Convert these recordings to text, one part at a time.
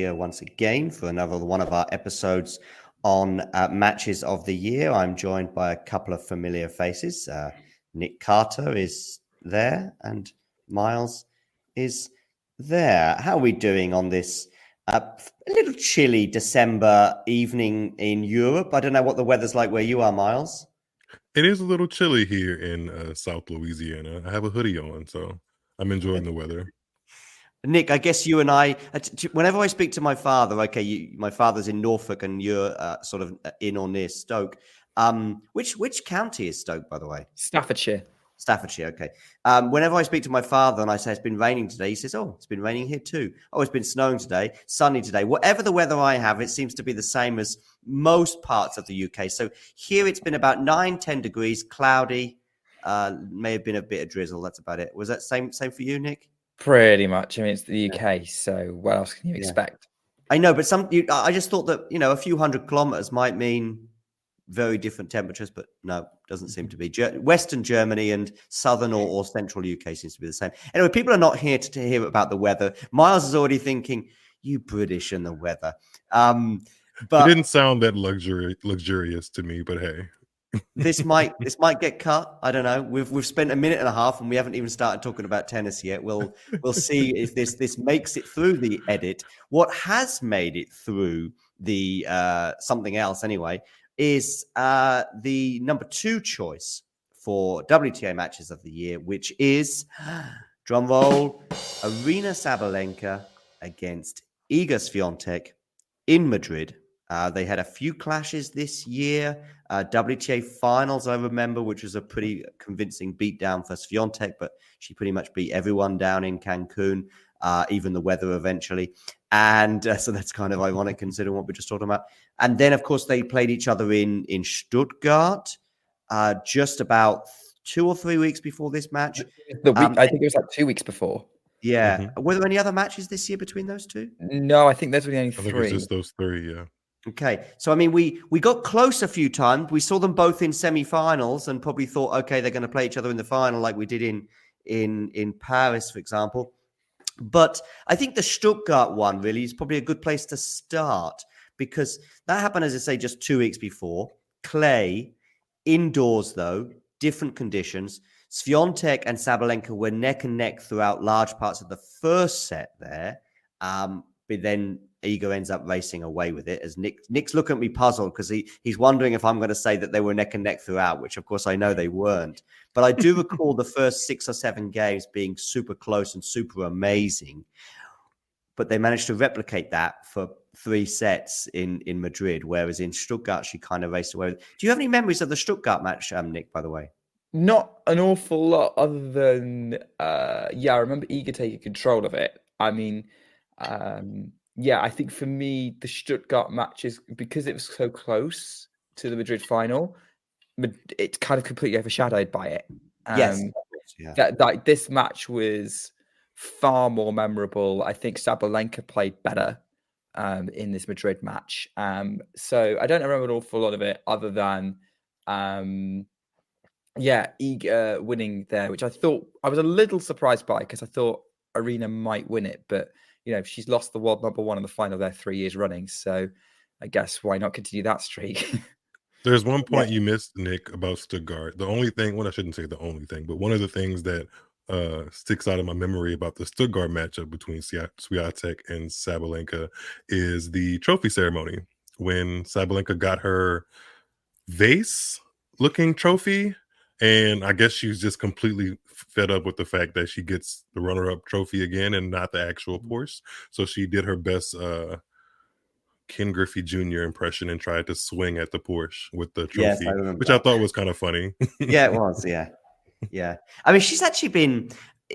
Here once again for another one of our episodes on uh, matches of the year. I'm joined by a couple of familiar faces. Uh, Nick Carter is there, and Miles is there. How are we doing on this uh, a little chilly December evening in Europe? I don't know what the weather's like where you are, Miles. It is a little chilly here in uh, South Louisiana. I have a hoodie on, so I'm enjoying the weather. Nick, I guess you and I, uh, whenever I speak to my father, okay, you, my father's in Norfolk and you're uh, sort of in or near Stoke. Um, which which county is Stoke, by the way? Staffordshire. Staffordshire, okay. Um, whenever I speak to my father and I say it's been raining today, he says, "Oh, it's been raining here too. Oh, it's been snowing today, sunny today. Whatever the weather I have, it seems to be the same as most parts of the UK. So here it's been about nine, 10 degrees, cloudy. Uh, may have been a bit of drizzle. That's about it. Was that same same for you, Nick? Pretty much. I mean, it's the UK, so what else can you expect? I know, but some. You, I just thought that you know a few hundred kilometers might mean very different temperatures, but no, doesn't seem to be. Ger- Western Germany and southern or, or central UK seems to be the same. Anyway, people are not here to, to hear about the weather. Miles is already thinking, "You British and the weather." Um, but it didn't sound that luxury luxurious to me, but hey. This might this might get cut. I don't know. We've we've spent a minute and a half and we haven't even started talking about tennis yet. We'll we'll see if this this makes it through the edit. What has made it through the uh, something else anyway is uh, the number two choice for WTA matches of the year, which is drum roll Aryna Sabalenka against Iga Swiatek in Madrid. Uh, they had a few clashes this year. Uh, WTA finals, I remember, which was a pretty convincing beatdown for Swiatek, but she pretty much beat everyone down in Cancun, uh, even the weather eventually. And uh, so that's kind of ironic considering what we are just talking about. And then, of course, they played each other in in Stuttgart uh, just about two or three weeks before this match. The week, Um, I think it was like two weeks before. Yeah. Mhm. Were there any other matches this year between those two? No, I think there's really only I think it's three. just those three. Yeah. Okay, so I mean, we we got close a few times. We saw them both in semi-finals, and probably thought, okay, they're going to play each other in the final, like we did in in in Paris, for example. But I think the Stuttgart one really is probably a good place to start because that happened, as I say, just two weeks before. Clay, indoors though, different conditions. Swiatek and Sabalenka were neck and neck throughout large parts of the first set there. Um, but then Iga ends up racing away with it as Nick Nick's looking at me puzzled because he he's wondering if I'm going to say that they were neck and neck throughout, which of course I know they weren't. But I do recall the first six or seven games being super close and super amazing. But they managed to replicate that for three sets in in Madrid, whereas in Stuttgart she kind of raced away. with Do you have any memories of the Stuttgart match, um, Nick? By the way, Not an awful lot, other than uh, yeah, I remember Iga taking control of it. I mean, um, yeah, I think for me the Stuttgart matches because it was so close to the Madrid final, it's kind of completely overshadowed by it. yes, Um, yeah, that like this match was far more memorable. I think Sabalenka played better um, in this Madrid match. Um, so I don't remember an awful lot of it other than um, yeah, Iga winning there, which I thought I was a little surprised by because I thought Aryna might win it, but you know she's lost the world number one in the final there three years running. So I guess why not continue that streak? There's one point you missed, Nick, about Stuttgart. The only thing, well, I shouldn't say the only thing, but one of the things that uh, sticks out of my memory about the Stuttgart matchup between Swi- Swiatek and Sabalenka is the trophy ceremony when Sabalenka got her vase looking trophy. And I guess she was just completely fed up with the fact that she gets the runner up trophy again and not the actual Porsche. So she did her best uh, Ken Griffey Jr. impression and tried to swing at the Porsche with the trophy, Yes, I which that. I thought was kind of funny. yeah, it was. Yeah, yeah. I mean, she's actually been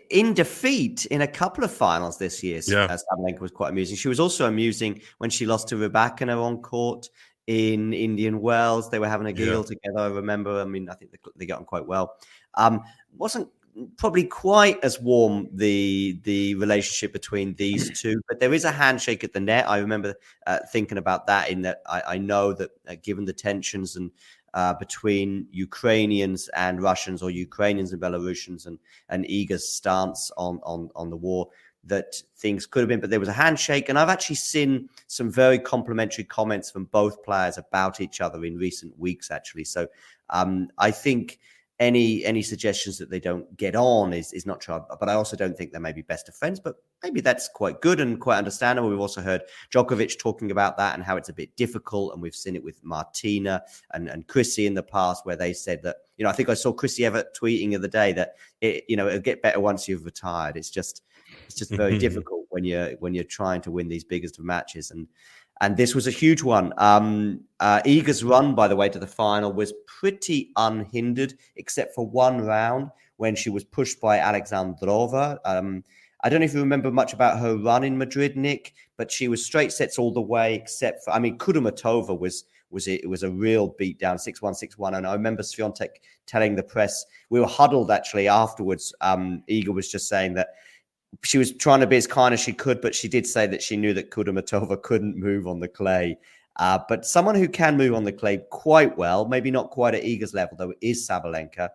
in defeat in a couple of finals this year. Yeah. uh, Sabalenka was quite amusing. She was also amusing when she lost to Rybakina on court in Indian Wells. They were having a Yeah. giggle together. I remember. I mean, I think they, they got on quite well. Um, wasn't probably quite as warm the the relationship between these two, but there is a handshake at the net. I remember uh, thinking about that. In that, I, I know that uh, given the tensions and uh, between Ukrainians and Russians, or Ukrainians and Belarusians, and and Iga's stance on on on the war, that things could have been. But there was a handshake, and I've actually seen some very complimentary comments from both players about each other in recent weeks. Actually, so um, I think any any suggestions that they don't get on is is not true. But I also don't think they may be best of friends. But maybe that's quite good and quite understandable. We've also heard Djokovic talking about that and how it's a bit difficult, and we've seen it with Martina and and Chrissy in the past, where they said that you know I think I saw Chrissy Evert tweeting the other day that it you know it'll get better once you've retired. It's just it's just very difficult when you're when you're trying to win these biggest of matches and. And this was a huge one. Um, uh, Iga's run, by the way, to the final was pretty unhindered, except for one round when she was pushed by Alexandrova. Um, I don't know if you remember much about her run in Madrid, Nick, but she was straight sets all the way, except for I mean, Kudermetova was was it, it was a real beat down, six one six one. And I remember Swiatek telling the press we were huddled actually afterwards. Um, Iga was just saying that she was trying to be as kind as she could, but she did say that she knew that Kudermetova couldn't move on the clay. Uh, but someone who can move on the clay quite well, maybe not quite at Iga's level, though, is Sabalenka.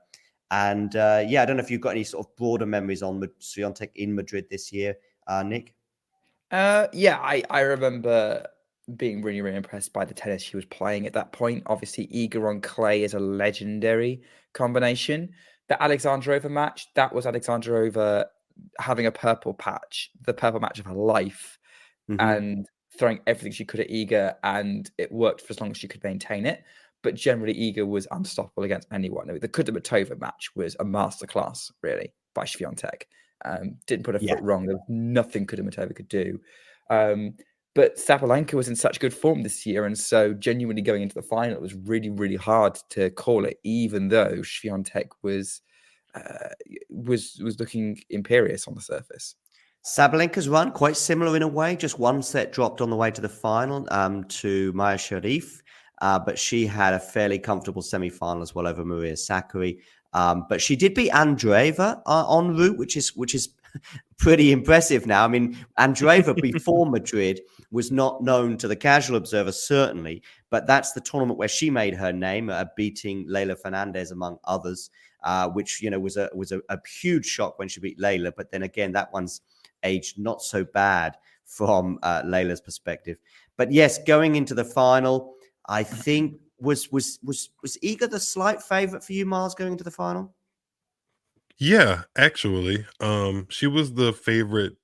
And uh, yeah, I don't know if you've got any sort of broader memories on Swiatek in Madrid this year, uh, Nick. Uh, yeah, I, I remember being really, really impressed by the tennis she was playing at that point. Obviously, Iga on clay is a legendary combination. The Alexandrova match, that was Alexandrova having a purple patch, the purple match of her life, Mhm. and throwing everything she could at Iga, and it worked for as long as she could maintain it. But generally, Iga was unstoppable against anyone. The Kudermetova match was a masterclass, really, by Swiatek. Um, didn't put a Yeah. foot wrong. There was nothing Kudermetova could do. Um, but Sabalenka was in such good form this year, and so genuinely going into the final, it was really, really hard to call it, even though Swiatek was uh, was was looking imperious on the surface. Sabalenka's run quite similar in a way. Just one set dropped on the way to the final um, to Mayar Sherif, uh, but she had a fairly comfortable semi-final as well over Maria Sakkari. Um, but she did beat Andreeva uh, en route, which is which is pretty impressive now. I mean, Andreeva before Madrid was not known to the casual observer, certainly, but that's the tournament where she made her name, uh, beating Leylah Fernandez among others, uh, which you know was a was a, a, huge shock when she beat Leylah. But then again, that one's aged not so bad from uh, Leylah's perspective. But yes, going into the final, I think was was was was Iga the slight favorite for you, Miles, going into the final? Yeah, actually, um, she was the favorite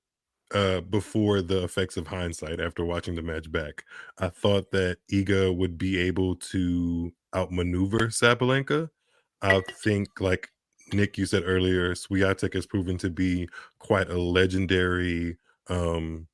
uh before the effects of hindsight after watching the match back. I thought that Iga would be able to outmaneuver Sabalenka. I think like Nick, you said earlier, Swiatek has proven to be quite a legendary um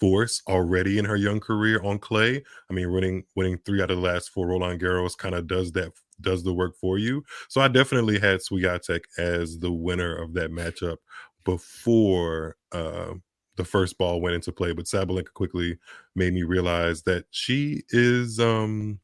force already in her young career on clay. I mean, winning winning three out of the last four Roland Garros kind of does that does the work for you. So I definitely had Swiatek as the winner of that matchup before uh, the first ball went into play. But Sabalenka quickly made me realize that she is um,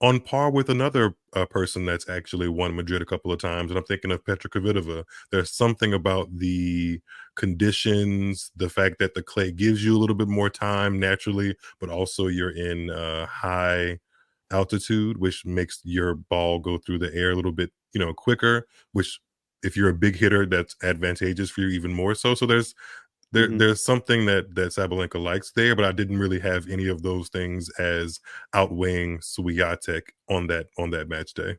on par with another uh, person that's actually won Madrid a couple of times, and I'm thinking of Petra Kvitova. There's something about the conditions, the fact that the clay gives you a little bit more time naturally, but also you're in uh, high altitude, which makes your ball go through the air a little bit, you know, quicker. Which, if you're a big hitter, that's advantageous for you even more so. So there's there, mm-hmm. there's something that that Sabalenka likes there, but I didn't really have any of those things as outweighing Swiatek on that on that match day.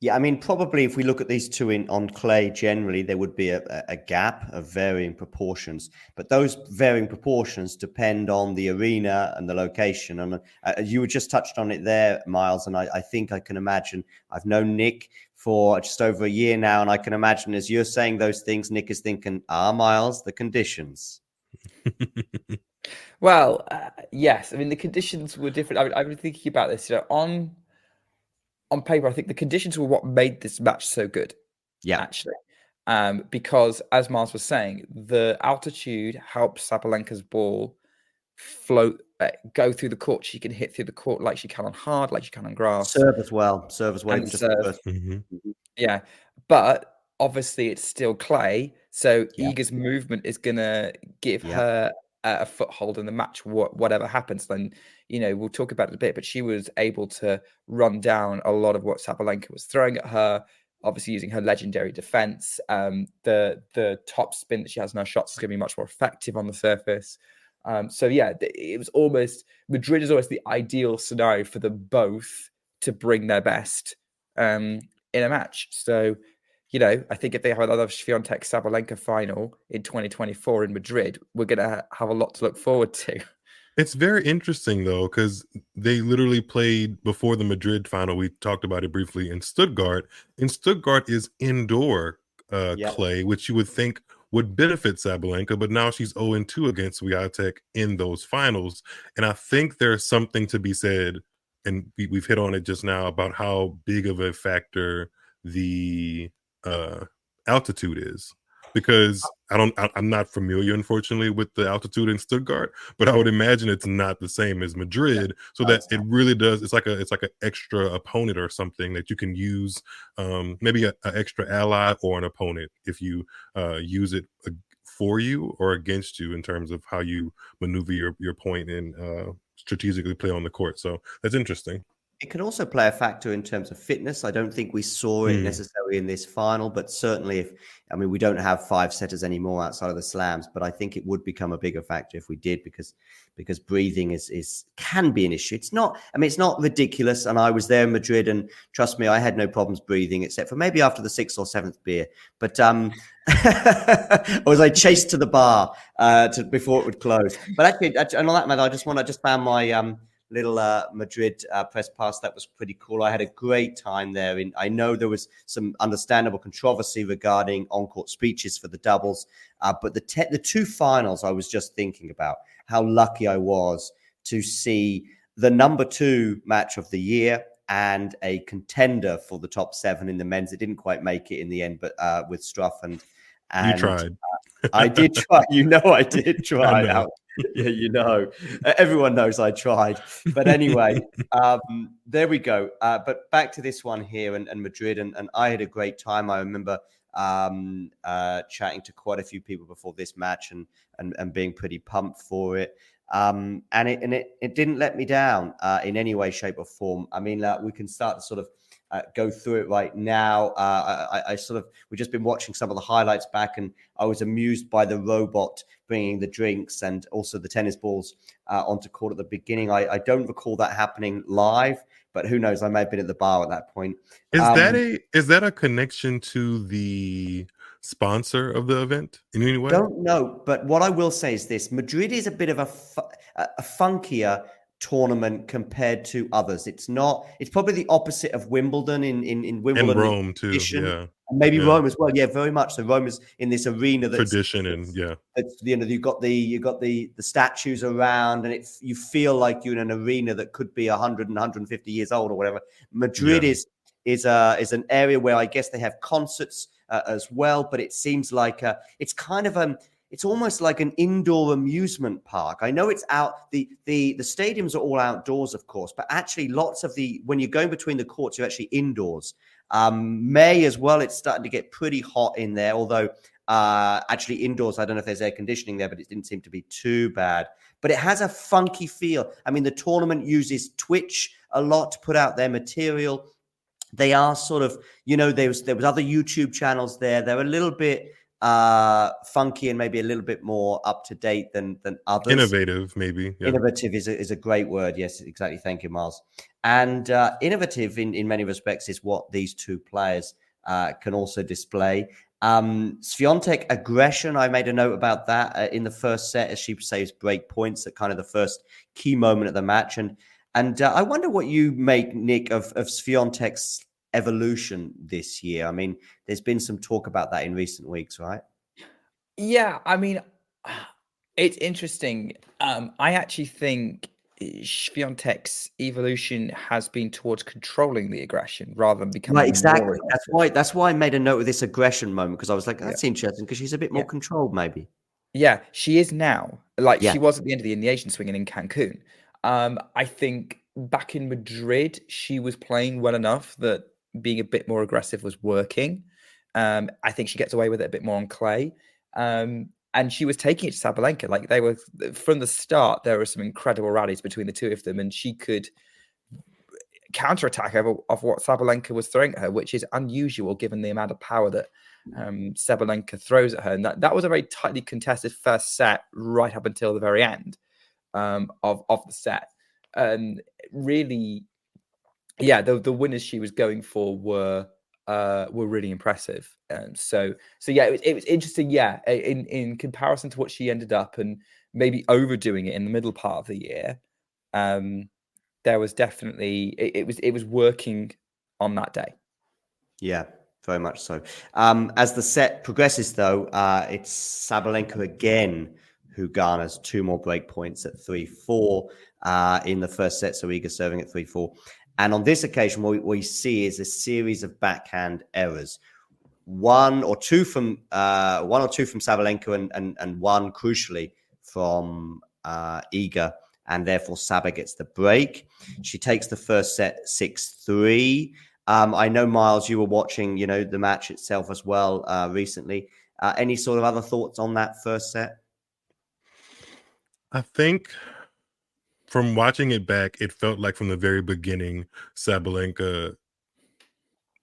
Yeah, I mean, probably if we look at these two in on clay, generally there would be a, a gap of varying proportions, but those varying proportions depend on the arena and the location. And uh, you were just touched on it there, Miles, and I, I think I can imagine. I've known Nick for just over a year now. And I can imagine as you're saying those things, Nick is thinking, ah, Miles, the conditions. well, uh, yes. I mean, the conditions were different. I mean, I've been thinking about this. You know, on on paper, I think the conditions were what made this match so good. Yeah, actually, um, because as Miles was saying, the altitude helps Sabalenka's ball float uh, go through the court. She can hit through the court like she can on hard, like she can on grass. Serve as well. Serve as well. Serve. Mm-hmm. mm-hmm. Yeah, but obviously it's still clay, so yeah. Iga's movement is gonna give yeah. her a foothold in the match. whatever happens, then you know we'll talk about it a bit. But she was able to run down a lot of what Sabalenka was throwing at her. Obviously, using her legendary defense, um, the the top spin that she has in her shots is going to be much more effective on the surface. Um, so yeah, it was almost Madrid is almost the ideal scenario for them both to bring their best um, in a match. So, you know, I think if they have another Swiatek Sabalenka final in 2024 in Madrid, we're going to have a lot to look forward to. It's very interesting though, because they literally played before the Madrid final. We talked about it briefly in Stuttgart. In Stuttgart is indoor uh, yep. clay, which you would think would benefit Sabalenka, but now she's 0 2 against Swiatek in those finals. And I think there's something to be said, and we, have hit on it just now about how big of a factor the uh, altitude is because I don't I, am not familiar unfortunately with the altitude in Stuttgart, but I would imagine it's not the same as Madrid. So that it really does it's like a it's like an extra opponent or something that you can use um maybe an extra ally or an opponent if you uh use it for you or against you in terms of how you maneuver your your point and uh strategically play on the court. So that's interesting. It can also play a factor in terms of fitness. I don't think we saw it mm. necessarily in this final, but certainly if I mean we don't have five setters anymore outside of the slams, but I think it would become a bigger factor if we did because because breathing is is can be an issue. It's not I mean it's not ridiculous. And I was there in Madrid and trust me, I had no problems breathing except for maybe after the sixth or seventh beer. But um or was I chased to the bar uh to, before it would close. But actually, actually and on that matter, I just want to just found my um little uh, Madrid uh, press pass. That was pretty cool. I had a great time there. In I know there was some understandable controversy regarding on-court speeches for the doubles, uh, but the te- the two finals, I was just thinking about how lucky I was to see the number two match of the year and a contender for the top seven in the men's. It didn't quite make it in the end, but uh, with Struff and, and you tried. Uh, I did try. You know, I did try. I yeah, you know, everyone knows I tried. But anyway, um, there we go. Uh, but back to this one here and, and Madrid, and, and I had a great time. I remember um, uh, chatting to quite a few people before this match and and, and being pretty pumped for it. Um, and it and it, it didn't let me down uh, in any way, shape, or form. I mean, uh, we can start to sort of uh, go through it right now. Uh, I, I, sort of we've just been watching some of the highlights back, and I was amused by the robot bringing the drinks and also the tennis balls uh, onto court at the beginning. I, I, don't recall that happening live, but who knows? I may have been at the bar at that point. Is um, that a is that a connection to the sponsor of the event in any way? Don't know, but what I will say is this: Madrid is a bit of a fu- a funkier tournament compared to others. It's not. It's probably the opposite of Wimbledon in in, in Wimbledon and Rome too. Yeah, and maybe yeah. Rome as well. Yeah, very much. So Rome is in this arena that's tradition and yeah. It's, you know, you've got the you got the the statues around, and it you feel like you're in an arena that could be 100 and 150 years old or whatever. Madrid yeah. is is a is an area where I guess they have concerts uh, as well, but it seems like uh, it's kind of um it's almost like an indoor amusement park. I know it's out the the the stadiums are all outdoors, of course, but actually lots of the when you're going between the courts, you're actually indoors. Um, May as well, it's starting to get pretty hot in there, although uh, actually indoors, I don't know if there's air conditioning there, but it didn't seem to be too bad. But it has a funky feel. I mean, the tournament uses Twitch a lot to put out their material. They are sort of, you know, there was there was other YouTube channels there. They're a little bit uh funky and maybe a little bit more up to date than than others. Innovative maybe yeah. innovative is a, is a great word. Yes exactly. Thank you miles. And uh innovative in in many respects is what these two players uh can also display. Um Swiatek aggression I made a note about that uh, in the first set as she saves break points at kind of the first key moment of the match. And and uh, I wonder what you make Nick of of Swiatek's evolution this year? I mean, there's been some talk about that in recent weeks, right? Yeah, I mean, it's interesting. Um, I actually think Swiatek's evolution has been towards controlling the aggression rather than becoming right. Exactly. That's why. That's why I made a note of this aggression moment because I was like, that's yeah. interesting because she's a bit more yeah. controlled, maybe. Yeah, she is now. Like yeah. she was at the end of the, in the Asian swinging in Cancun. Um, I think back in Madrid, she was playing well enough that being a bit more aggressive was working. Um, I think she gets away with it a bit more on clay. Um, and she was taking it to Sabalenka. Like they were from the start, there were some incredible rallies between the two of them, and she could counterattack over of what Sabalenka was throwing at her, which is unusual given the amount of power that um, Sabalenka throws at her. And that, that was a very tightly contested first set right up until the very end um, of, of the set. And really, yeah, the the winners she was going for were uh, were really impressive. Um, so so yeah, it was, it was interesting. Yeah, in in comparison to what she ended up and maybe overdoing it in the middle part of the year, um, there was definitely it, it was it was working on that day. Yeah, very much so. Um, as the set progresses, though, uh, it's Sabalenka again who garners two more break points at 3 4 uh, in the first set. So Iga serving at 3 4. And on this occasion, what we see is a series of backhand errors. One or two from uh, one or two from Sabalenka, and, and, and one crucially from uh, Iga, and therefore Saba gets the break. She takes the first set six three. Um, I know Miles, you were watching, you know, the match itself as well uh, recently. Uh, any sort of other thoughts on that first set? I think from watching it back, it felt like from the very beginning, Sabalenka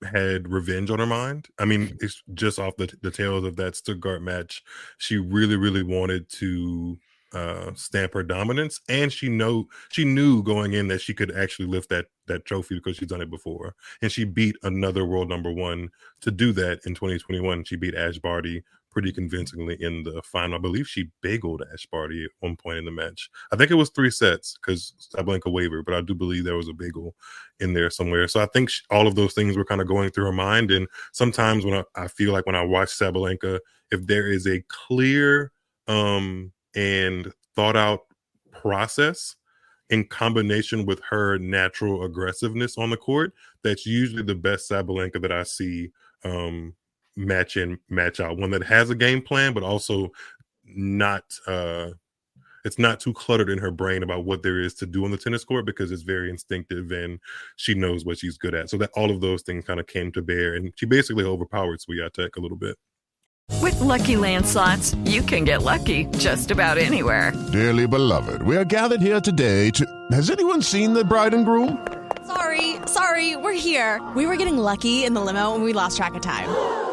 had revenge on her mind. I mean, it's just off the, the tails of that Stuttgart match. She really, really wanted to uh, stamp her dominance, and she know she knew going in that she could actually lift that that trophy because she's done it before, and she beat another world number one to do that in 2021. She beat Ash Barty pretty convincingly in the final. I believe she bageled Ash Barty at one point in the match. I think it was three sets because Sabalenka wavered, but I do believe there was a bagel in there somewhere. So I think she, all of those things were kind of going through her mind. And sometimes when I, I feel like when I watch Sabalenka, if there is a clear um, and thought out process in combination with her natural aggressiveness on the court, that's usually the best Sabalenka that I see um, match in, match out. One that has a game plan, but also not uh it's not too cluttered in her brain about what there is to do on the tennis court because it's very instinctive and she knows what she's good at. So that all of those things kind of came to bear and she basically overpowered Swiatek a little bit. With LuckyLand Slots, you can get lucky just about anywhere. Dearly beloved, we are gathered here today to has anyone seen the bride and groom? Sorry, sorry, we're here. We were getting lucky in the limo and we lost track of time.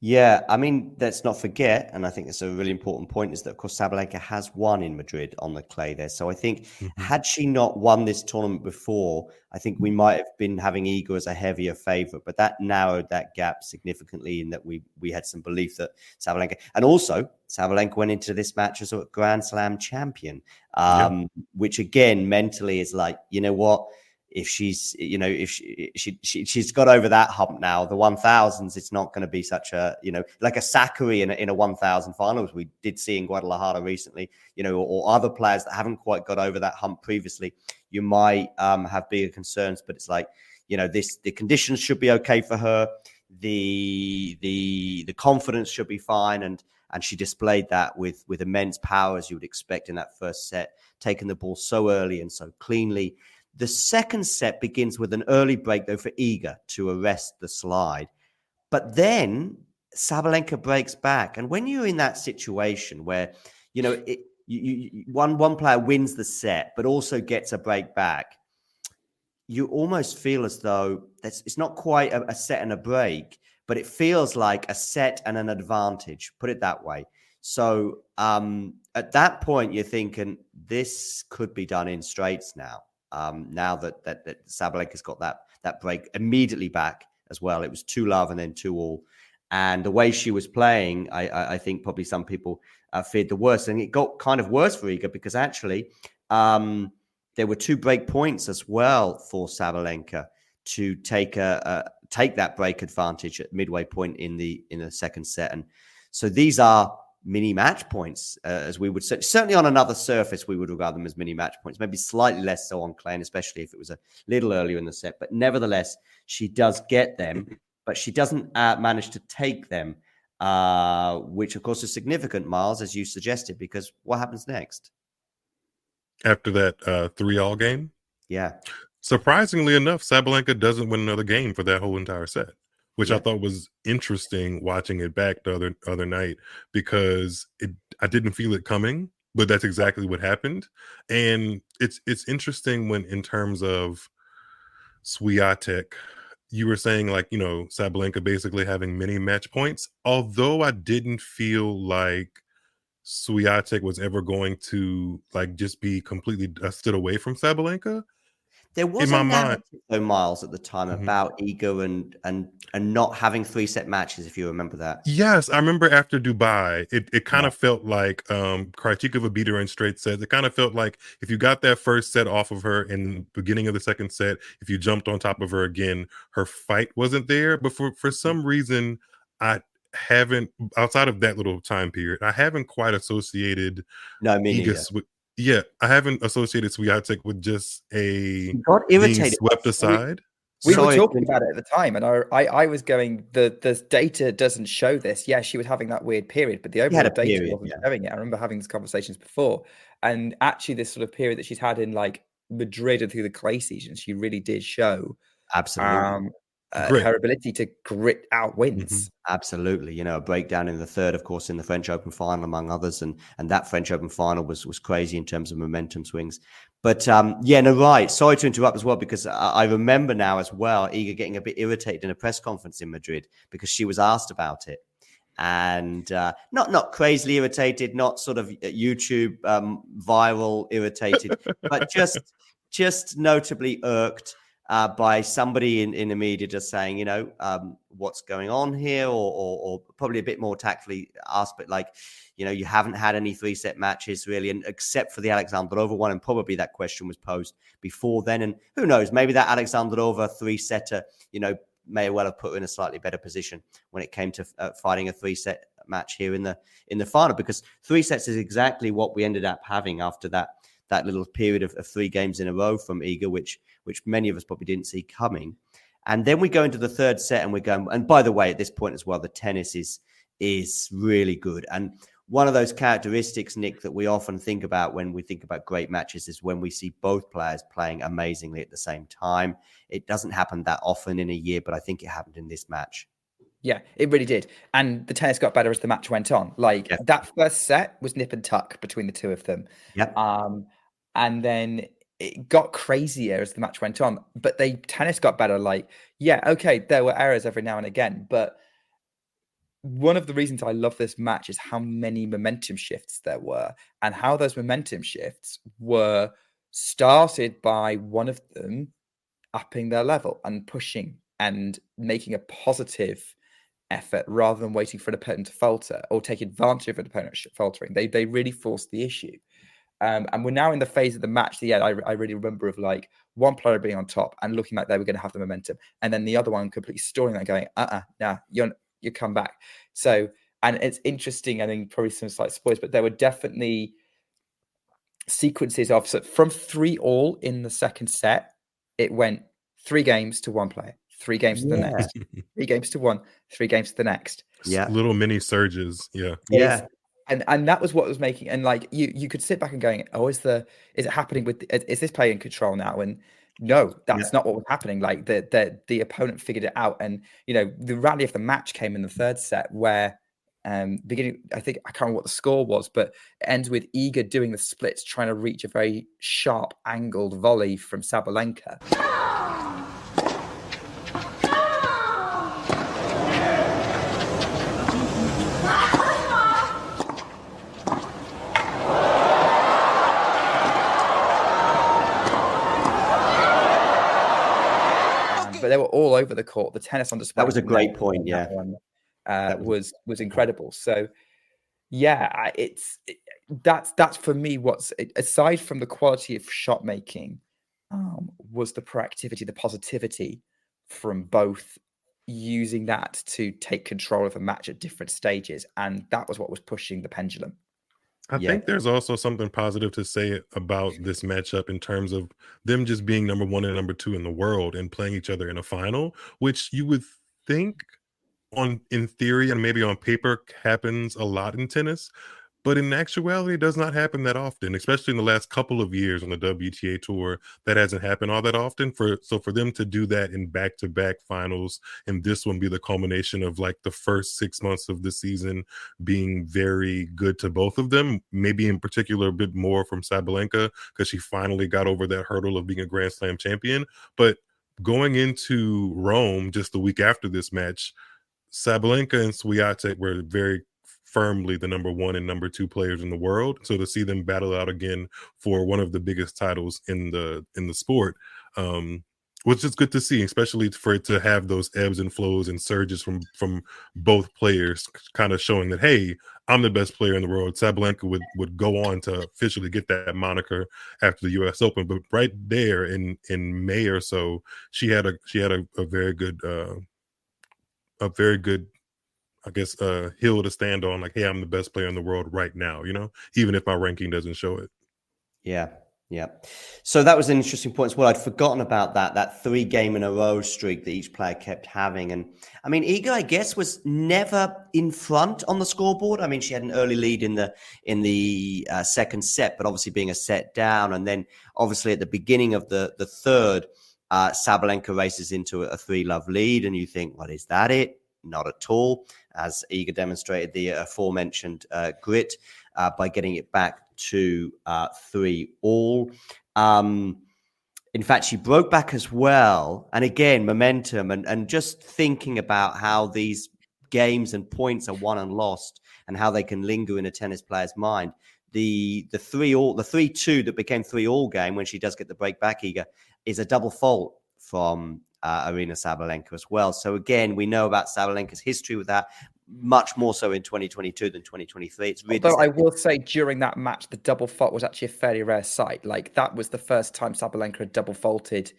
Yeah, I mean, let's not forget, and I think it's a really important point, is that of course Sabalenka has won in Madrid on the clay there. So I think Mm-hmm. had she not won this tournament before, I think we might have been having Iga as a heavier favorite, but that narrowed that gap significantly in that we we had some belief that Sabalenka and also Sabalenka went into this match as a Grand Slam champion, um, which again mentally is like, you know what? If she's you know if she, she, she she's got over that hump now the 1000s it's not going to be such a you know like a Sakkari in a, in a 1000 finals. We did see in Guadalajara recently you know or, or other players that haven't quite got over that hump previously you might um have bigger concerns but it's like you know this the conditions should be okay for her. The the the confidence should be fine and and she displayed that with with immense power as you would expect in that first set taking the ball so early and so cleanly the second set begins with an early break, though, for Iga to arrest the slide. But then Sabalenka breaks back. And when you're in that situation where, you know, it, you, you, one, one player wins the set, but also gets a break back, you almost feel as though it's not quite a, a set and a break, but it feels like a set and an advantage, put it that way. So um, at that point, you're thinking this could be done in straights now um, now that that, that Sabalenka's got that that break immediately back as well. It was two love and then two all, and the way she was playing, I, I, I think probably some people uh, feared the worst, and it got kind of worse for Iga because actually um, there were two break points as well for Sabalenka to take a, a take that break advantage at midway point in the in the second set, and so these are mini match points, uh, as we would say. Certainly on another surface, we would regard them as mini match points, maybe slightly less so on clay, and especially if it was a little earlier in the set. But nevertheless, she does get them, but she doesn't uh, manage to take them, uh, which of course is significant, Miles, as you suggested, because what happens next? After that uh, three all game? Yeah. Surprisingly enough, Sabalenka doesn't win another game for that whole entire set which yeah. I thought was interesting watching it back the other other night because it I didn't feel it coming, but that's exactly what happened. And it's it's interesting when in terms of Swiatek, you were saying like, you know, Sabalenka basically having many match points. Although I didn't feel like Swiatek was ever going to like just be completely dusted away from Sabalenka. There was a narrative, though, Miles, at the time mm-hmm. about Iga and and and not having three set matches, if you remember that. Yes, I remember after Dubai, it, it kind yeah. of felt like um Krejcikova beat her in straight sets. It kind of felt like if you got that first set off of her in the beginning of the second set, if you jumped on top of her again, her fight wasn't there. But for for some reason, I haven't outside of that little time period, I haven't quite associated no me with yeah, I haven't associated Swiatek with just a got irritated swept aside. We, we were talking about it at the time, and I, I, I, was going. The the data doesn't show this. Yeah, she was having that weird period, but the overall data period, wasn't yeah. showing it. I remember having these conversations before, and actually, this sort of period that she's had in like Madrid and through the clay season, she really did show absolutely. Um, uh, her ability to grit out wins. Mm-hmm. Absolutely, you know, a breakdown in the third, of course, in the French Open final, among others, and and that French Open final was was crazy in terms of momentum swings. But um, yeah, no, right. Sorry to interrupt as well because I, I remember now as well, Iga getting a bit irritated in a press conference in Madrid because she was asked about it, and uh, not not crazily irritated, not sort of YouTube um, viral irritated, but just just notably irked uh, by somebody in, in the media just saying, you know, um, what's going on here, or, or, or, probably a bit more tactfully asked, but like, you know, you haven't had any three set matches really, and except for the Alexandrova one, and probably that question was posed before then. And who knows, maybe that Alexandrova three setter, you know, may well have put her in a slightly better position when it came to uh, fighting a three set match here in the in the final, because three sets is exactly what we ended up having after that that little period of, of three games in a row from Iga, which which many of us probably didn't see coming. And then we go into the third set and we're going, and by the way, at this point as well, the tennis is is really good. And one of those characteristics, Nick, that we often think about when we think about great matches is when we see both players playing amazingly at the same time. It doesn't happen that often in a year, but I think it happened in this match. Yeah, it really did. And the tennis got better as the match went on. Like yeah. that first set was nip and tuck between the two of them. Yeah. Um, and then it got crazier as the match went on. But they tennis got better. Like, yeah, okay, there were errors every now and again, but one of the reasons I love this match is how many momentum shifts there were, and how those momentum shifts were started by one of them upping their level and pushing and making a positive effort rather than waiting for an opponent to falter or take advantage of an opponent faltering. They they really forced the issue. Um, and we're now in the phase of the match. Yeah, I, I really remember of like one player being on top and looking like they were going to have the momentum, and then the other one completely stalling that, going, "Uh, uh nah, you're you come back." So, and it's interesting. I think probably some slight spoilers, but there were definitely sequences of so from three all in the second set. It went three games to one player, three games to the yeah. next, three games to one, three games to the next. Yeah, little mini surges. Yeah, yeah and and that was what was making and like you you could sit back and going oh is the is it happening with is this player in control now? And no that's yeah. not what was happening. Like the the the opponent figured it out. And you know the rally of the match came in the third set where um beginning i think i can't remember what the score was but it ends with Iga doing the splits trying to reach a very sharp angled volley from sabalenka but they were all over the court. The tennis on display. That was a great point. Yeah, one, uh, was, was was incredible. So, yeah, it's it, that's that's for me. What's aside from the quality of shot making, um, was the proactivity, the positivity from both using that to take control of a match at different stages, and that was what was pushing the pendulum. I yeah. think there's also something positive to say about this matchup in terms of them just being number one and number two in the world and playing each other in a final, which you would think on in theory and maybe on paper happens a lot in tennis but in actuality it does not happen that often especially in the last couple of years on the wta tour that hasn't happened all that often for so for them to do that in back-to-back finals and this one be the culmination of like the first six months of the season being very good to both of them maybe in particular a bit more from sabalenka because she finally got over that hurdle of being a grand slam champion. But going into rome just the week after this match Sabalenka and Swiatek were very firmly the number one and number two players in the world. So to see them battle out again for one of the biggest titles in the in the sport, um, was just good to see, especially for it to have those ebbs and flows and surges from from both players, kind of showing that hey, I'm the best player in the world. Sabalenka would would go on to officially get that moniker after the U.S. Open, but right there in in May or so, she had a she had a, a very good uh, a very good I guess uh hill to stand on like hey I'm the best player in the world right now you know even if my ranking doesn't show it. Yeah yeah. So that was an interesting point as well. I'd forgotten about that that three game in a row streak that each player kept having and I mean Iga I guess was never in front on the scoreboard. I mean she had an early lead in the in the uh, second set but obviously being a set down and then obviously at the beginning of the the third Uh, Sabalenka races into a three love lead, and you think, well, is that it? Not at all. As Iga demonstrated the aforementioned uh, grit uh, by getting it back to uh, three all. Um, in fact, she broke back as well. And again, momentum and, and just thinking about how these games and points are won and lost and how they can linger in a tennis player's mind. The the three all the three two that became three all game when she does get the break back, Iga, is a double fault from uh, Aryna Sabalenka as well. So again, we know about Sabalenka's history with that much more so in 2022 than 2023. It's really Although I will say during that match, the double fault was actually a fairly rare sight. Like that was the first time Sabalenka had double faulted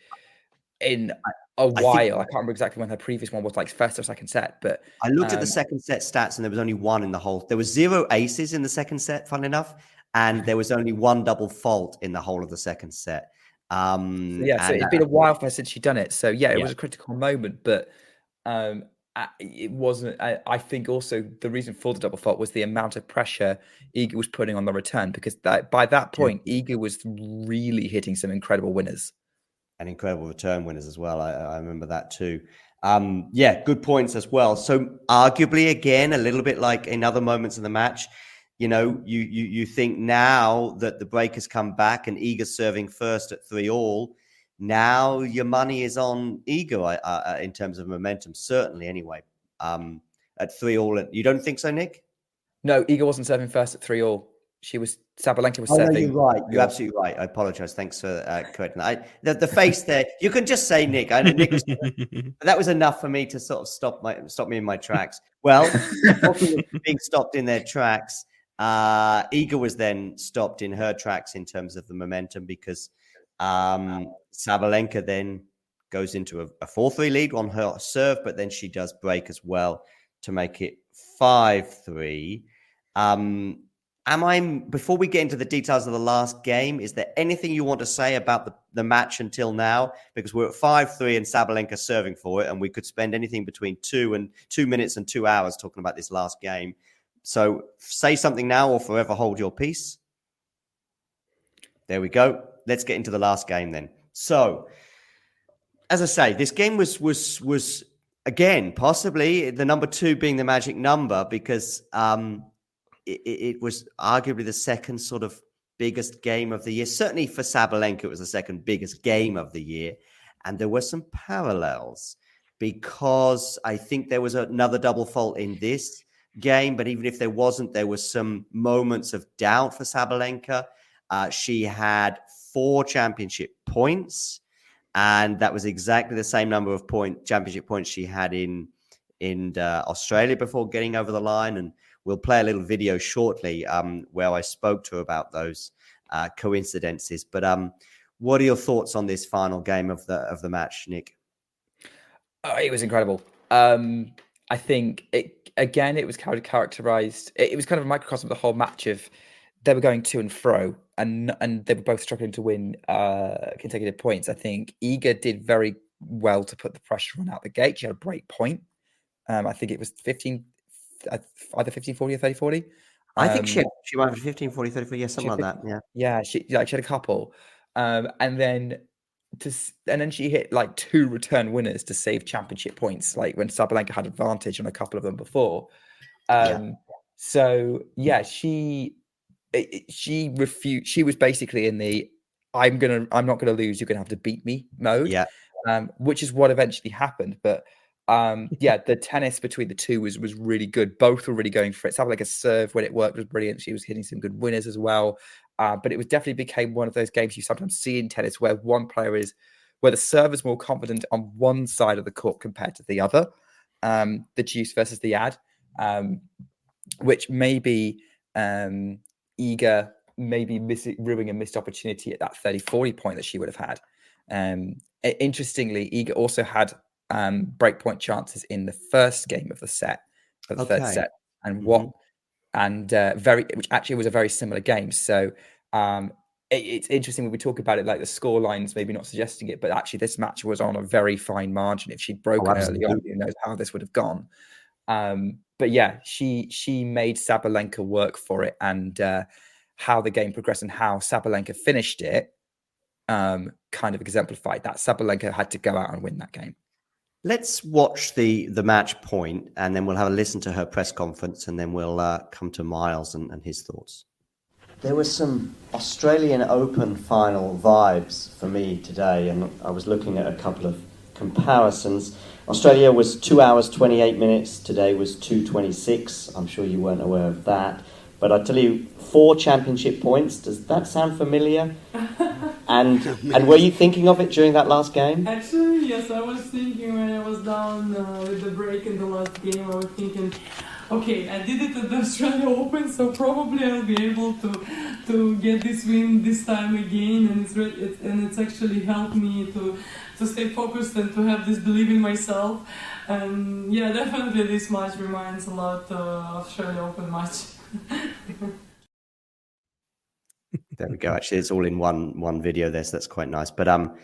in a while. I, think, I, can't remember exactly when her previous one was, like first or second set. But I looked um, at the um, second set stats, and there was only one in the whole. There was zero aces in the second set, fun enough, and there was only one double fault in the whole of the second set. Um, yeah, so it'd been a while since she'd done it. So yeah, it yeah. was a critical moment, but um, it wasn't. I, I, think also the reason for the double fault was the amount of pressure Iga was putting on the return because that, by that point, yeah. Iga was really hitting some incredible winners and incredible return winners as well. I, I remember that too. Um, yeah, good points as well. So arguably, again, a little bit like in other moments in the match, you know, you you you think now that the break has come back and Iga serving first at three all now your money is on Iga uh, in terms of momentum, certainly. Anyway, um, at three all, you don't think so, Nick? No, Iga wasn't serving first at three all. She was Sabalenka was oh, serving. No, you're right. You're absolutely right. I apologize. Thanks for uh, correcting that. I, the, the face there. You can just say Nick. I, Nick was, that was enough for me to sort of stop my stop me in my tracks. Well, being stopped in their tracks, uh, Iga was then stopped in her tracks in terms of the momentum because um, Sabalenka then goes into a, a 4 3 lead on her serve, but then she does break as well to make it 5 3. Um, am I, before we get into the details of the last game, is there anything you want to say about the, the match until now? Because we're at 5 3 and Sabalenka serving for it, and we could spend anything between two and two minutes and two hours talking about this last game. So say something now or forever hold your peace. There we go let's get into the last game then. So, as I say, this game was was was again possibly the number two being the magic number because um, it, it, was arguably the second sort of biggest game of the year. Certainly for Sabalenka, it was the second biggest game of the year, and there were some parallels because I think there was another double fault in this game, but even if there wasn't, there was some moments of doubt for Sabalenka. Uh, she had four championship points, and that was exactly the same number of point championship points she had in in uh, Australia before getting over the line. And we'll play a little video shortly um, where I spoke to her about those uh, coincidences. But um, what are your thoughts on this final game of the of the match, Nick? Oh, it was incredible. Um, I think it again. It was characterized. It, it was kind of a microcosm of the whole match of they were going to and fro and and they were both struggling to win uh, consecutive points. I think Iga did very well to put the pressure on out the gate. She had a break point. Um, I think it was 15, uh, either 15 40 or 30 40. Um, I think she had, um, she might have 15 40 30 40, yeah, something like that. Yeah. Yeah, she like she had a couple. Um, and then to and then she hit like two return winners to save championship points, like when Sabalenka had advantage on a couple of them before. Um, yeah. so yeah, she she refused. She was basically in the "I'm gonna, I'm not gonna lose. You're gonna have to beat me" mode. Yeah, um, which is what eventually happened. But um, yeah, the tennis between the two was was really good. Both were really going for it. Like a serve when it worked was brilliant. She was hitting some good winners as well. Uh, but it was definitely became one of those games you sometimes see in tennis where one player is where the server is more confident on one side of the court compared to the other. Um, the deuce versus the ad, um, which maybe um, Iga maybe missing ruining a missed opportunity at that 30 40 point that she would have had. Um, interestingly, Iga also had um, breakpoint chances in the first game of the set, of the okay. third set, and mm-hmm. what and uh, very which actually was a very similar game. So um, it, it's interesting when we talk about it, like the score lines maybe not suggesting it, but actually this match was on a very fine margin. If she'd broken oh, early on, who knows how this would have gone. Um, but yeah, she she made Sabalenka work for it, and uh, how the game progressed and how Sabalenka finished it um, kind of exemplified that. Sabalenka had to go out and win that game. Let's watch the the match point, and then we'll have a listen to her press conference, and then we'll uh, come to Miles and, and his thoughts. There were some Australian Open final vibes for me today, and I was looking at a couple of comparisons. Australia was two hours twenty eight minutes. Today was two twenty six. I'm sure you weren't aware of that, but I tell you, four championship points. Does that sound familiar? And and were you thinking of it during that last game? Actually, yes, I was thinking when I was down uh, with the break in the last game. I was thinking, okay, I did it at the Australia Open, so probably I'll be able to to get this win this time again. And it's, re- it, and it's actually helped me to to stay focused and to have this belief in myself. And yeah, definitely this match reminds a lot uh, of Australia Open match. There we go. Actually, it's all in one one video there, so that's quite nice. But um,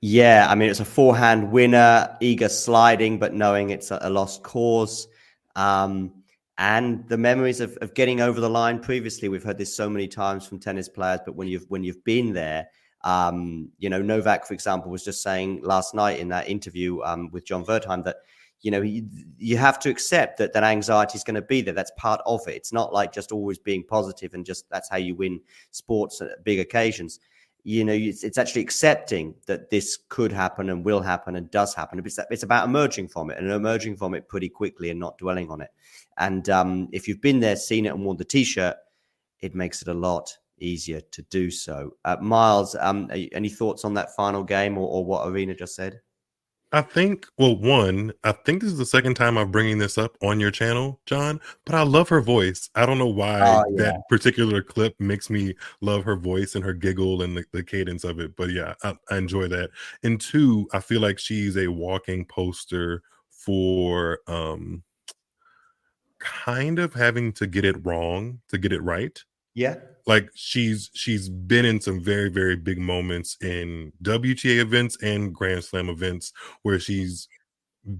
yeah, I mean, it's a forehand winner, Iga sliding, but knowing it's a, a lost cause. Um, and the memories of, of getting over the line previously, we've heard this so many times from tennis players. But when you've when you've been there, um, you know, Novak, for example, was just saying last night in that interview um, with Jon Wertheim that you know you, you have to accept that that anxiety is going to be there. That's part of it. It's not like just always being positive and just that's how you win sports at big occasions. You know it's, it's actually accepting that this could happen and will happen and does happen. It's, it's about emerging from it and emerging from it pretty quickly and not dwelling on it. And um, if you've been there seen it and worn the t-shirt it makes it a lot easier to do so. Uh, Miles um, any thoughts on that final game or, or what Aryna just said I think, well, one, I think this is the second time I'm bringing this up on your channel, John, but I love her voice. I don't know why Oh, yeah. that particular clip makes me love her voice and her giggle and the, the cadence of it. But yeah, I, I enjoy that. And two, I feel like she's a walking poster for um kind of having to get it wrong to get it right yeah like she's she's been in some very very big moments in WTA events and Grand Slam events where she's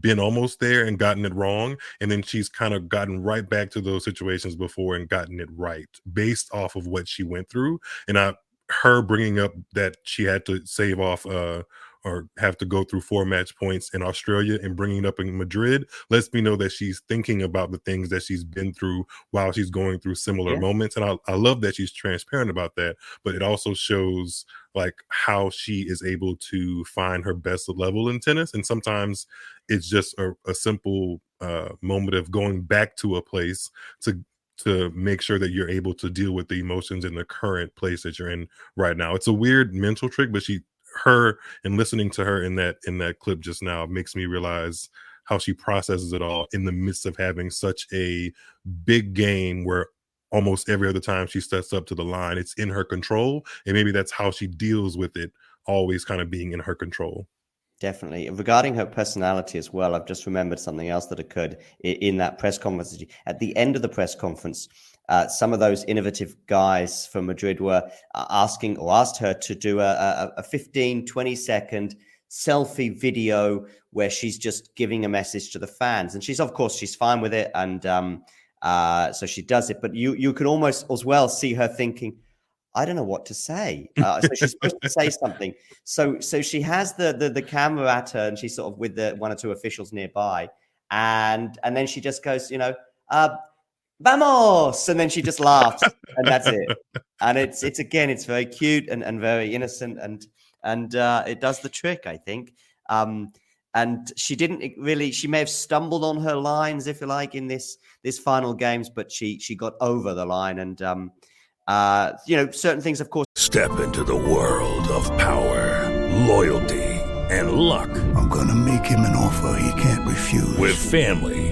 been almost there and gotten it wrong and then she's kind of gotten right back to those situations before and gotten it right based off of what she went through and I her bringing up that she had to save off uh or have to go through four match points in Australia and bringing it up in Madrid lets me know that she's thinking about the things that she's been through while she's going through similar Yeah. moments. And I, I love that she's transparent about that, but it also shows like how she is able to find her best level in tennis. And sometimes it's just a, a simple uh, moment of going back to a place to to make sure that you're able to deal with the emotions in the current place that you're in right now. It's a weird mental trick, but she her and listening to her in that in that clip just now makes me realize how she processes it all in the midst of having such a big game where almost every other time she steps up to the line it's in her control and maybe that's how she deals with it always kind of being in her control Definitely. Regarding her personality as well, I've just remembered something else that occurred in that press conference. At the end of the press conference, uh, some of those innovative guys from Madrid were uh, asking or asked her to do a, a, a 15, 20 second selfie video where she's just giving a message to the fans. And she's, of course, she's fine with it. And um, uh, so she does it. But you, you can almost as well see her thinking, I don't know what to say. Uh, so she's supposed to say something. So so she has the, the the camera at her, and she's sort of with the one or two officials nearby, and and then she just goes, you know, uh, vamos, and then she just laughs, and that's it. And it's it's again, it's very cute and, and very innocent, and and uh, it does the trick, I think. Um, and she didn't really she may have stumbled on her lines if you like in this this final games but she she got over the line and um uh you know certain things of course Step into the world of power, loyalty, and luck. I'm gonna make him an offer he can't refuse. With family,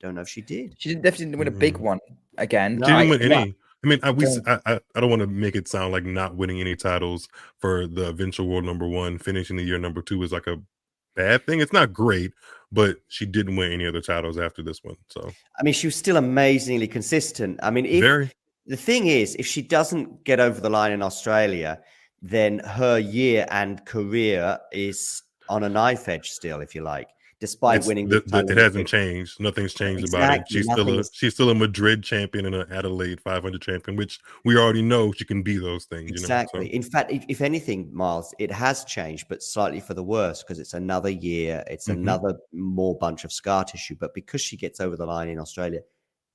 don't know if she did She didn't, definitely didn't win a big mm. one again. No. she I- didn't win yeah. any I mean, I, we, I, I, I don't want to make it sound like not winning any titles for the eventual world number one, finishing the year number two is like a bad thing. It's not great, but she didn't win any other titles after this one. So, I mean, she was still amazingly consistent. I mean, if Very. the thing is, if she doesn't get over the line in Australia, then her year and career is on a knife edge still, if you like, despite It's- winning. the- the it hasn't changed. Nothing's changed about it. Exactly, She's still a she's still a Madrid champion and an Adelaide 500 champion, which we already know she can be those things. Exactly. You know? In fact, if, if anything, Miles, it has changed, but slightly for the worse because it's another year. It's Mhm. another more bunch of scar tissue. But because she gets over the line in Australia,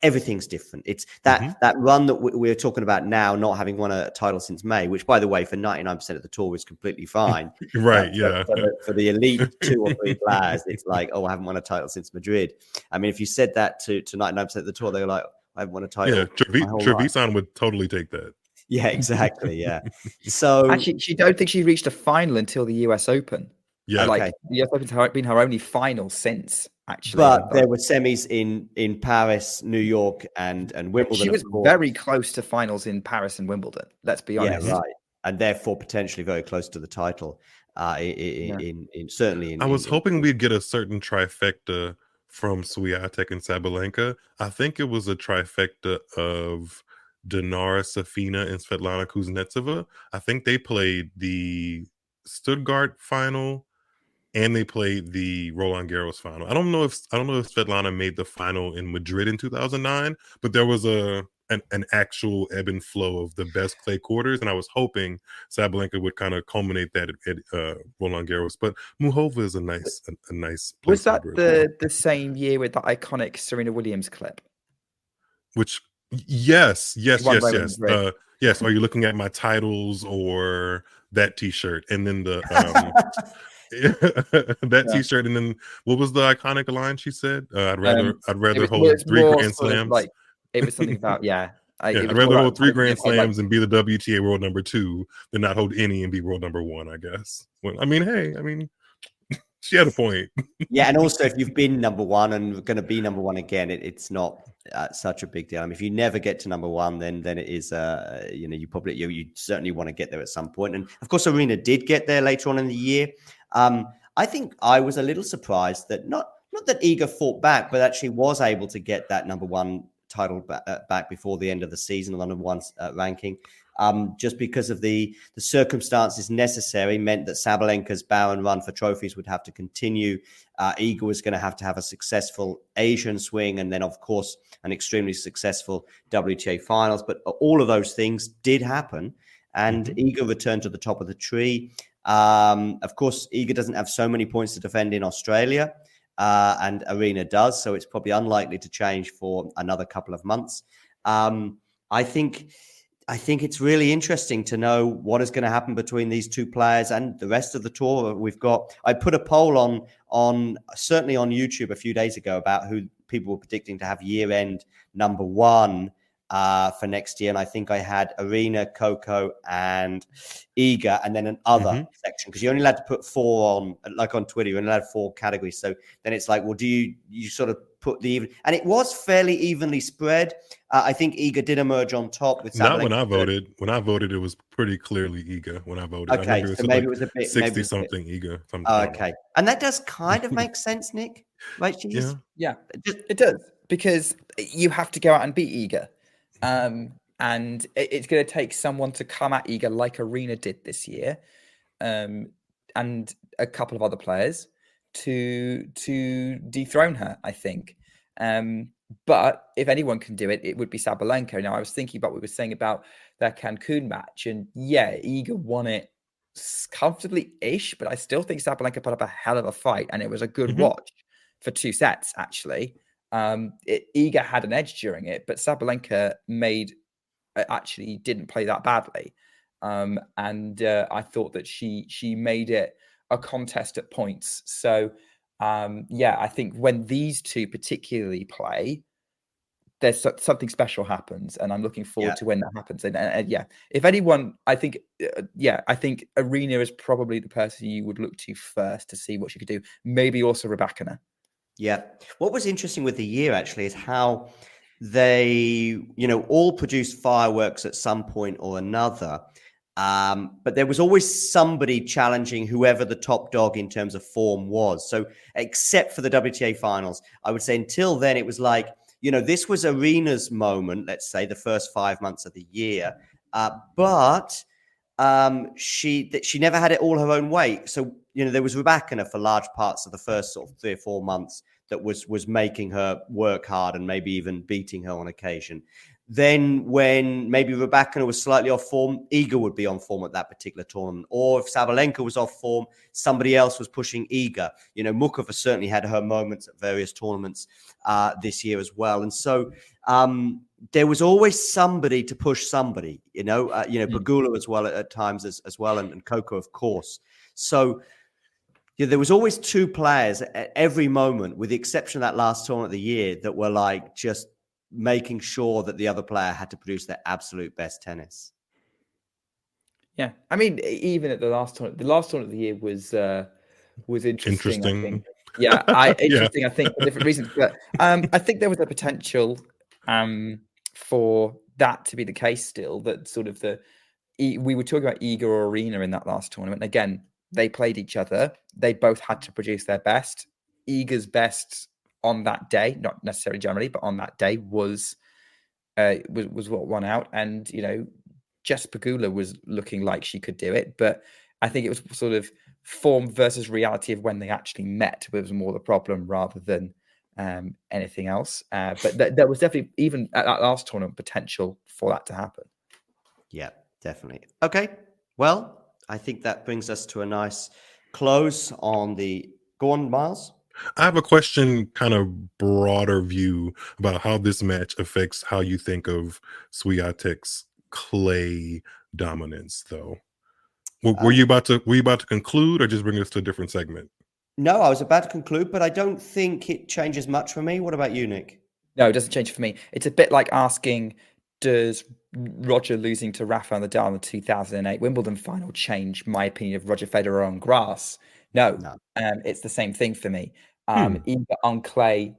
everything's different. It's that Mhm. that run that we, we're talking about now, not having won a title since May, which, by the way, for ninety nine percent of the tour is completely fine. So, right? But Yeah. For, for the, for the elite two or three players, it's like, oh, I haven't won a title since Madrid. I mean, if you said that to to ninety nine percent of the tour, they're like, I haven't won a title. yeah. Trevi- my whole life." Trevisan would totally take that. Yeah, exactly. Yeah. So Actually, she don't think she reached a final until the US Open. Yeah. Uh, like Okay. the US Open's her- been her only final since. Actually, But there were semis in in Paris, New York, and and Wimbledon. she was very close to finals in Paris and Wimbledon. Let's be yeah, honest. right, and therefore potentially very close to the title. Uh, in, in, in, in certainly in. I was in- hoping we'd get a certain trifecta from Swiatek and Sabalenka. I think it was a trifecta of Dinara Safina and Svetlana Kuznetsova. I think they played the Stuttgart final and they played the Roland Garros final. I don't know if I don't know if Svetlana made the final in Madrid in 2009, but there was a an, an actual ebb and flow of the best clay quarters, and I was hoping Sabalenka would kind of culminate that at, at uh, Roland Garros. But Muchova is a nice a, a nice. Was that as well, the the same year with that iconic Serena Williams clip? which yes, yes, yes, yes, uh, yes. Are you looking at my titles or that T-shirt, and then the um, that Yeah. T-shirt, and then what was the iconic line she said? Uh, I'd rather Um, I'd rather was- hold three Grand Slams. Like it was something about yeah. I, yeah, I'd rather hold three like- Grand like- Slams and be the WTA World Number Two than not hold any and be World Number One. I guess. Well, I mean, hey, I mean, she had a point. yeah, and also if you've been number one and going to be number one again, it, it's not uh, such a big deal. I mean, if you never get to number one, then then it is. Uh, you know, you probably you, you certainly want to get there at some point. And of course, Aryna did get there later on in the year. Um, I think I was a little surprised that not not that Iga fought back, but actually was able to get that number one title ba- uh, back before the end of the season, the number one uh, ranking. Um, just because of the the circumstances necessary meant that Sabalenka's barren run for trophies would have to continue. Uh, Iga was going to have to have a successful Asian swing, and then of course an extremely successful WTA finals. But all of those things did happen, and Iga returned to the top of the tree. Um, of course, Iga doesn't have so many points to defend in Australia, uh, and Aryna does, so it's probably unlikely to change for another couple of months. Um, I think. I think it's really interesting to know what is going to happen between these two players and the rest of the tour. We've got. I put a poll on on certainly on YouTube a few days ago about who people were predicting to have year end number one uh, for next year, and I think I had Aryna, Coco, and Iga, and then an other Mhm. section because you only allowed to put four on, like on Twitter, you only allowed four categories. So then it's like, well, do you you sort of put the even? And it was fairly evenly spread. Uh, I think Iga did emerge on top with Not when I voted. When I voted, it was pretty clearly Iga. When I voted, Okay, remember so was maybe like it was a bit- sixty was a bit- something Iga. Some, Oh, I don't know. okay, and that does kind of make sense, Nick. Right? She's, Yeah. Yeah, it does because you have to go out and be Iga, um, and it- it's going to take someone to come at Iga like Aryna did this year, um, and a couple of other players to to dethrone her. I think, um, but if anyone can do it, it would be Sabalenka. Now, I was thinking about what we were saying about that Cancun match, and yeah, Iga won it comfortably ish, but I still think Sabalenka put up a hell of a fight, and it was a good Mhm. watch for two sets actually. Um, it, Iga had an edge during it, but Sabalenka made uh, actually didn't play that badly, um, and uh, I thought that she she made it a contest at points. So um, yeah, I think when these two particularly play, there's so- something special happens, and I'm looking forward Yeah. to when that happens. And, and- and yeah, if anyone, I think, uh, yeah, I think Aryna is probably the person you would look to first to see what she could do. Maybe also Rybakina. Yeah. What was interesting with the year actually is how they, you know, all produced fireworks at some point or another. Um, but there was always somebody challenging whoever the top dog in terms of form was. So, except for the WTA finals, I would say until then, it was like, you know, this was Aryna's moment, let's say the first five months of the year. Uh, but um, she she never had it all her own way. So, you know, there was Rybakina for large parts of the first sort of three or four months that was was making her work hard and maybe even beating her on occasion. Then, when maybe Rybakina was slightly off form, Iga would be on form at that particular tournament. Or if Sabalenka was off form, somebody else was pushing Iga. You know, Muchova certainly had her moments at various tournaments uh, this year as well. And so um, there was always somebody to push somebody. You know, uh, you know, mm. Pegula as well at, at times as, as well, and, and Coco, of course. So yeah, there was always two players at every moment, with the exception of that last tournament of the year, that were like just making sure that the other player had to produce their absolute best tennis. Yeah, I mean, even at the last tournament, the last tournament of the year was uh, was interesting. Interesting. Yeah, I, interesting. yeah. I think for different reasons, but um, I think there was a potential um, for that to be the case. Still, that sort of the we were talking about Iga or Aryna in that last tournament. Again, they played each other. They both had to produce their best. Iga's best on that day, not necessarily generally, but on that day was uh, was was what won out. And you know, Jess Pegula was looking like she could do it, but I think it was sort of form versus reality of when they actually met was more the problem rather than um, anything else. Uh, but th- there was definitely even at that last tournament potential for that to happen. Yeah, definitely. Okay, well, I think that brings us to a nice close on the. Go on, Miles. I have a question, kind of broader view about how this match affects how you think of Swiatek's clay dominance, though. Were, were you um about to were you about to conclude, or just bring us to a different segment? No, I was about to conclude, but I don't think it changes much for me. What about you, Nick? No, it doesn't change for me. It's a bit like asking, does Roger losing to Rafael Nadal in the 2008 Wimbledon final change my opinion of Roger Federer on grass? No, no. Um, it's the same thing for me. Um, hmm. On clay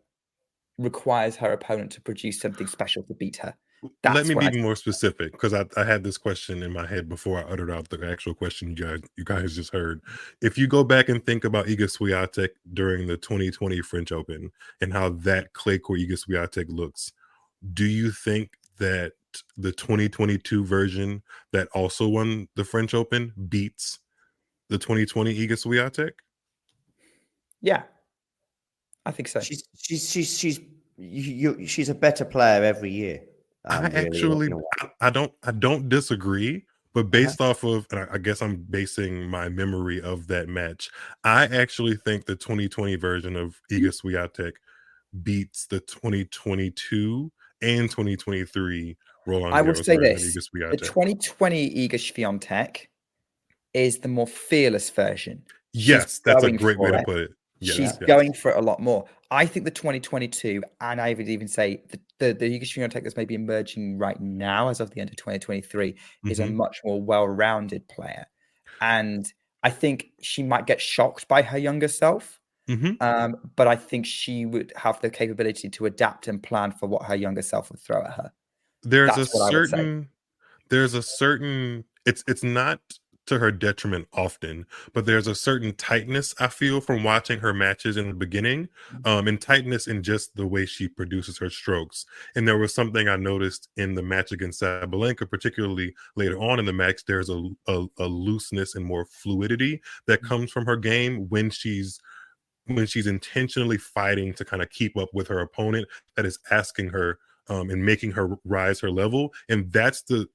requires her opponent to produce something special to beat her. That's Let me be I more specific because I, I, had this question in my head before I uttered out the actual question you guys you guys just heard. If you go back and think about Iga Swiatek during the 2020 French Open and how that clay court Iga Swiatek looks, do you think that the 2022 version that also won the French Open beats the 2020 Iga Swiatek? Yeah, I think so. She's she's she's she's you, she's a better player every year. Um, I actually I don't I don't disagree, but uh-huh. based uh-huh. off of and I, I guess I'm basing my memory of that match. I actually think the 2020 version of Iga Swiatek beats the 2022 and 2023 Roland. I will say this: the 2020 Iga Swiatek is the more fearless version. Yes, She's that's a great way it. to put it. Yes, She's yes. going for it a lot more. I think the 2022, and I would even say the the, the Iga Swiatek that's maybe emerging right now, as of the end of 2023, mm-hmm. is a mm-hmm. much more well-rounded player, and I think she might get shocked by her younger self. Mm-hmm. Um, but I think she would have the capability to adapt and plan for what her younger self would throw at her. There's That's a certain, there's a certain. It's it's not to her detriment often, but there's a certain tightness I feel from watching her matches in the beginning, mm-hmm. um, and tightness in just the way she produces her strokes. And there was something I noticed in the match against Sabalenka, particularly later on in the match. There's a, a, a looseness and more fluidity that mm-hmm. comes from her game when she's when she's intentionally fighting to kind of keep up with her opponent that is asking her um, and making her rise her level. And that's the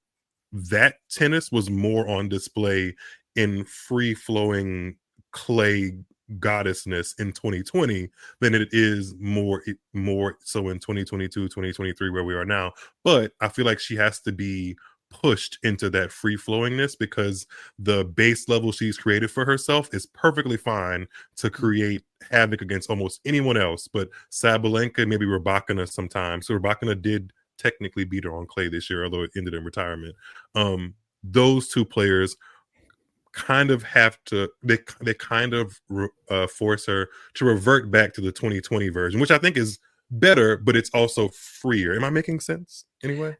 that tennis was more on display in free flowing clay goddessness in 2020 than it is more more so in 2022 2023 where we are now but i feel like she has to be pushed into that free flowingness because the base level she's created for herself is perfectly fine to mm. create havoc against almost anyone else but Sabalenka maybe Rybakina sometimes so Rybakina did technically beat her on clay this year, although it ended in retirement. Um, those two players kind of have to they they kind of uh, force her to revert back to the 2020 version, which I think is better, but it's also freer. Am I making sense anyway?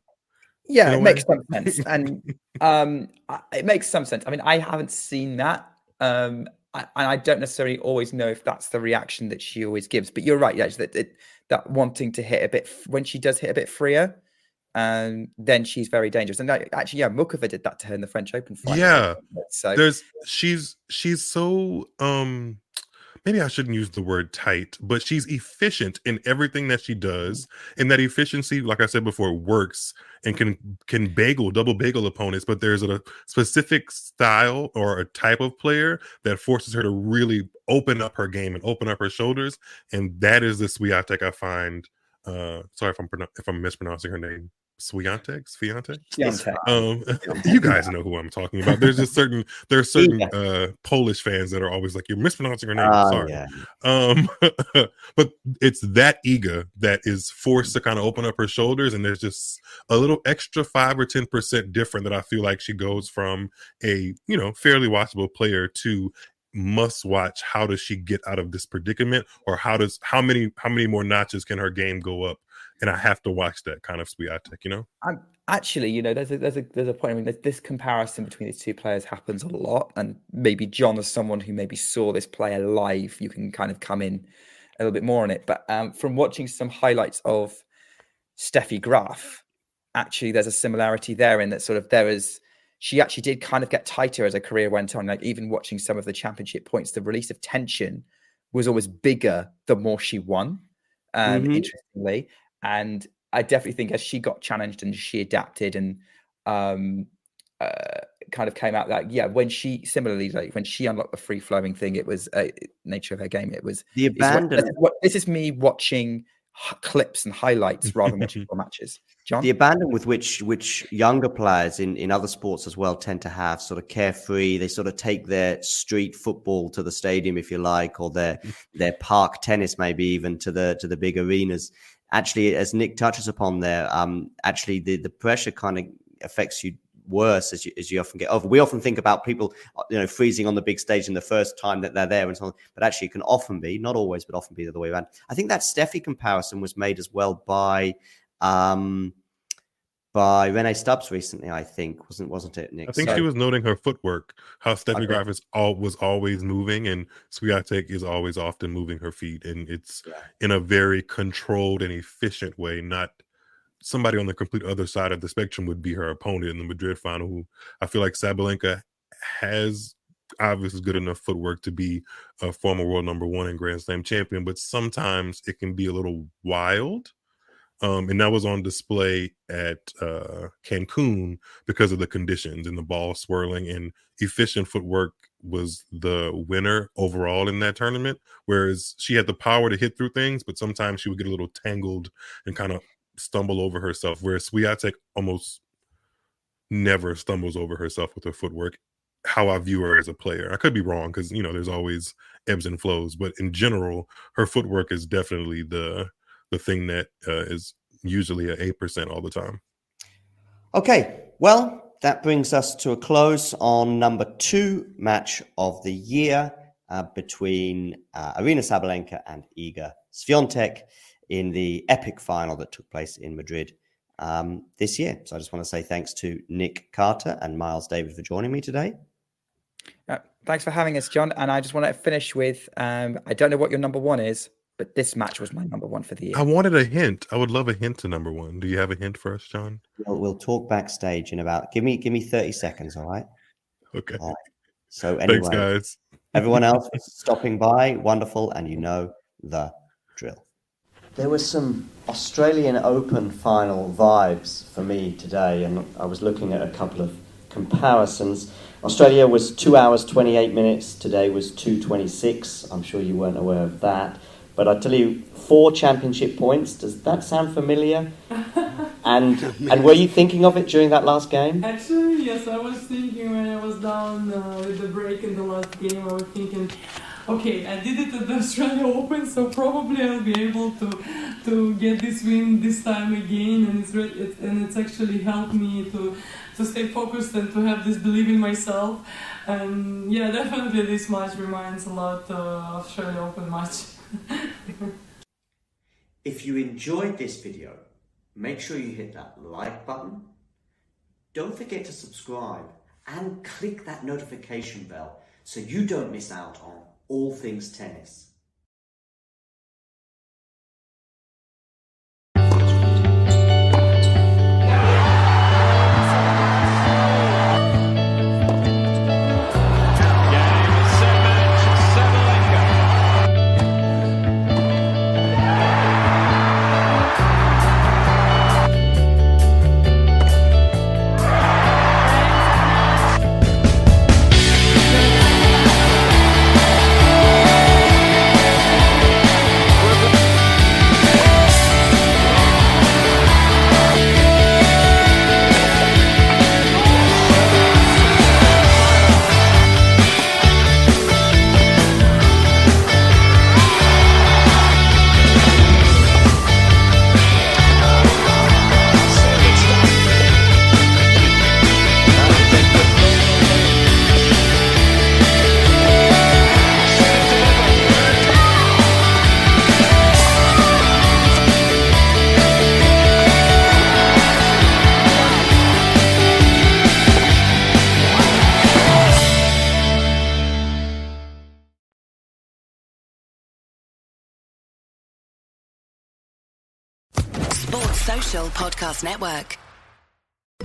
Yeah, it makes some sense, and um, it makes some sense. I mean, I haven't seen that, um, I, and I don't necessarily always know if that's the reaction that she always gives. But you're right, yeah, that that, that wanting to hit a bit when she does hit a bit freer, and um, then she's very dangerous. And actually, yeah, Muchova did that to her in the French Open fight. Yeah, so there's she's she's so um maybe I shouldn't use the word tight, but she's efficient in everything that she does. And that efficiency, like I said before, works and can can bagel, double bagel opponents. But there's a specific style or a type of player that forces her to really open up her game and open up her shoulders. And that is the Swiatek I find. Uh, sorry if I'm if I'm mispronouncing her name. Swiatek, Swiatek. Um, you guys know who I'm talking about. There's just certain there are certain yeah. uh, Polish fans that are always like, "You're mispronouncing her name." Uh, Sorry, yeah. um, but it's that Iga that is forced to kind of open up her shoulders, and there's just a little extra five or ten percent different that I feel like she goes from a you know fairly watchable player to must watch how does she get out of this predicament or how does how many how many more notches can her game go up and I have to watch that kind of Swiatek, you know. I'm actually, you know, there's a there's a there's a point. I mean, this comparison between these two players happens a lot, and maybe John, as someone who maybe saw this player live, you can kind of come in a little bit more on it. But um, from watching some highlights of Steffi Graf, actually, there's a similarity there in that sort of there is. She actually did kind of get tighter as her career went on. Like even watching some of the championship points, the release of tension was always bigger the more she won. Um, mm-hmm. Interestingly, and I definitely think as she got challenged and she adapted and um, uh, kind of came out like yeah, when she similarly like when she unlocked the free flowing thing, it was a uh, nature of her game. It was the abandon. This is, what, this is me watching clips and highlights rather than watching matches. John, the abandon with which which younger players in in other sports as well tend to have sort of carefree. They sort of take their street football to the stadium, if you like, or their their park tennis, maybe even to the to the big arenas actually, as Nick touches upon there, um, actually the, the pressure kind of affects you worse as you, as you often get over. We often think about people, you know, freezing on the big stage in the first time that they're there and so on, but actually it can often be, not always, but often be the other way around. I think that Steffi comparison was made as well by um, by Rennae Stubbs recently, I think, wasn't wasn't it, Nick? I think so, she was noting her footwork, how Steffi. Graf is all was always moving, and Swiatek is always often moving her feet, and it's yeah. in a very controlled and efficient way. Not somebody on the complete other side of the spectrum would be her opponent in the Madrid final, who I feel like Sabalenka has obviously good enough footwork to be a former world number one and Grand Slam champion, but sometimes it can be a little wild um, and that was on display at uh, Cancun because of the conditions and the ball swirling and efficient footwork was the winner overall in that tournament. Whereas she had the power to hit through things, but sometimes she would get a little tangled and kind of stumble over herself. Whereas Swiatek almost never stumbles over herself with her footwork. How I view her as a player, I could be wrong because you know there's always ebbs and flows, but in general, her footwork is definitely the the thing that uh, is usually at 8% all the time. Okay, well, that brings us to a close on number two match of the year uh, between uh, Aryna Sabalenka and Iga Swiatek in the epic final that took place in Madrid um, this year. So I just want to say thanks to Nick Carter and Miles David for joining me today. Uh, thanks for having us, John. And I just want to finish with um, I don't know what your number one is, but this match was my number one for the year. I wanted a hint. I would love a hint to number one. Do you have a hint for us, John? We'll, we'll talk backstage in about. Give me give me thirty seconds. All right. Okay. All right. So anyway, thanks, guys. everyone else stopping by, wonderful, and you know the drill. There was some Australian Open final vibes for me today, and I was looking at a couple of comparisons. Australia was two hours twenty eight minutes. Today was two twenty six. I'm sure you weren't aware of that. But I tell you, four championship points. Does that sound familiar? and and were you thinking of it during that last game? Actually, yes, I was thinking when I was down uh, with the break in the last game. I was thinking, okay, I did it at the Australia Open, so probably I'll be able to to get this win this time again, and it's it, and it's actually helped me to to stay focused and to have this belief in myself. And yeah, definitely this match reminds a lot uh, of Australia Open match. If you enjoyed this video, make sure you hit that like button. Don't forget to subscribe and click that notification bell so you don't miss out on all things tennis. Podcast Network.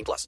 18 plus.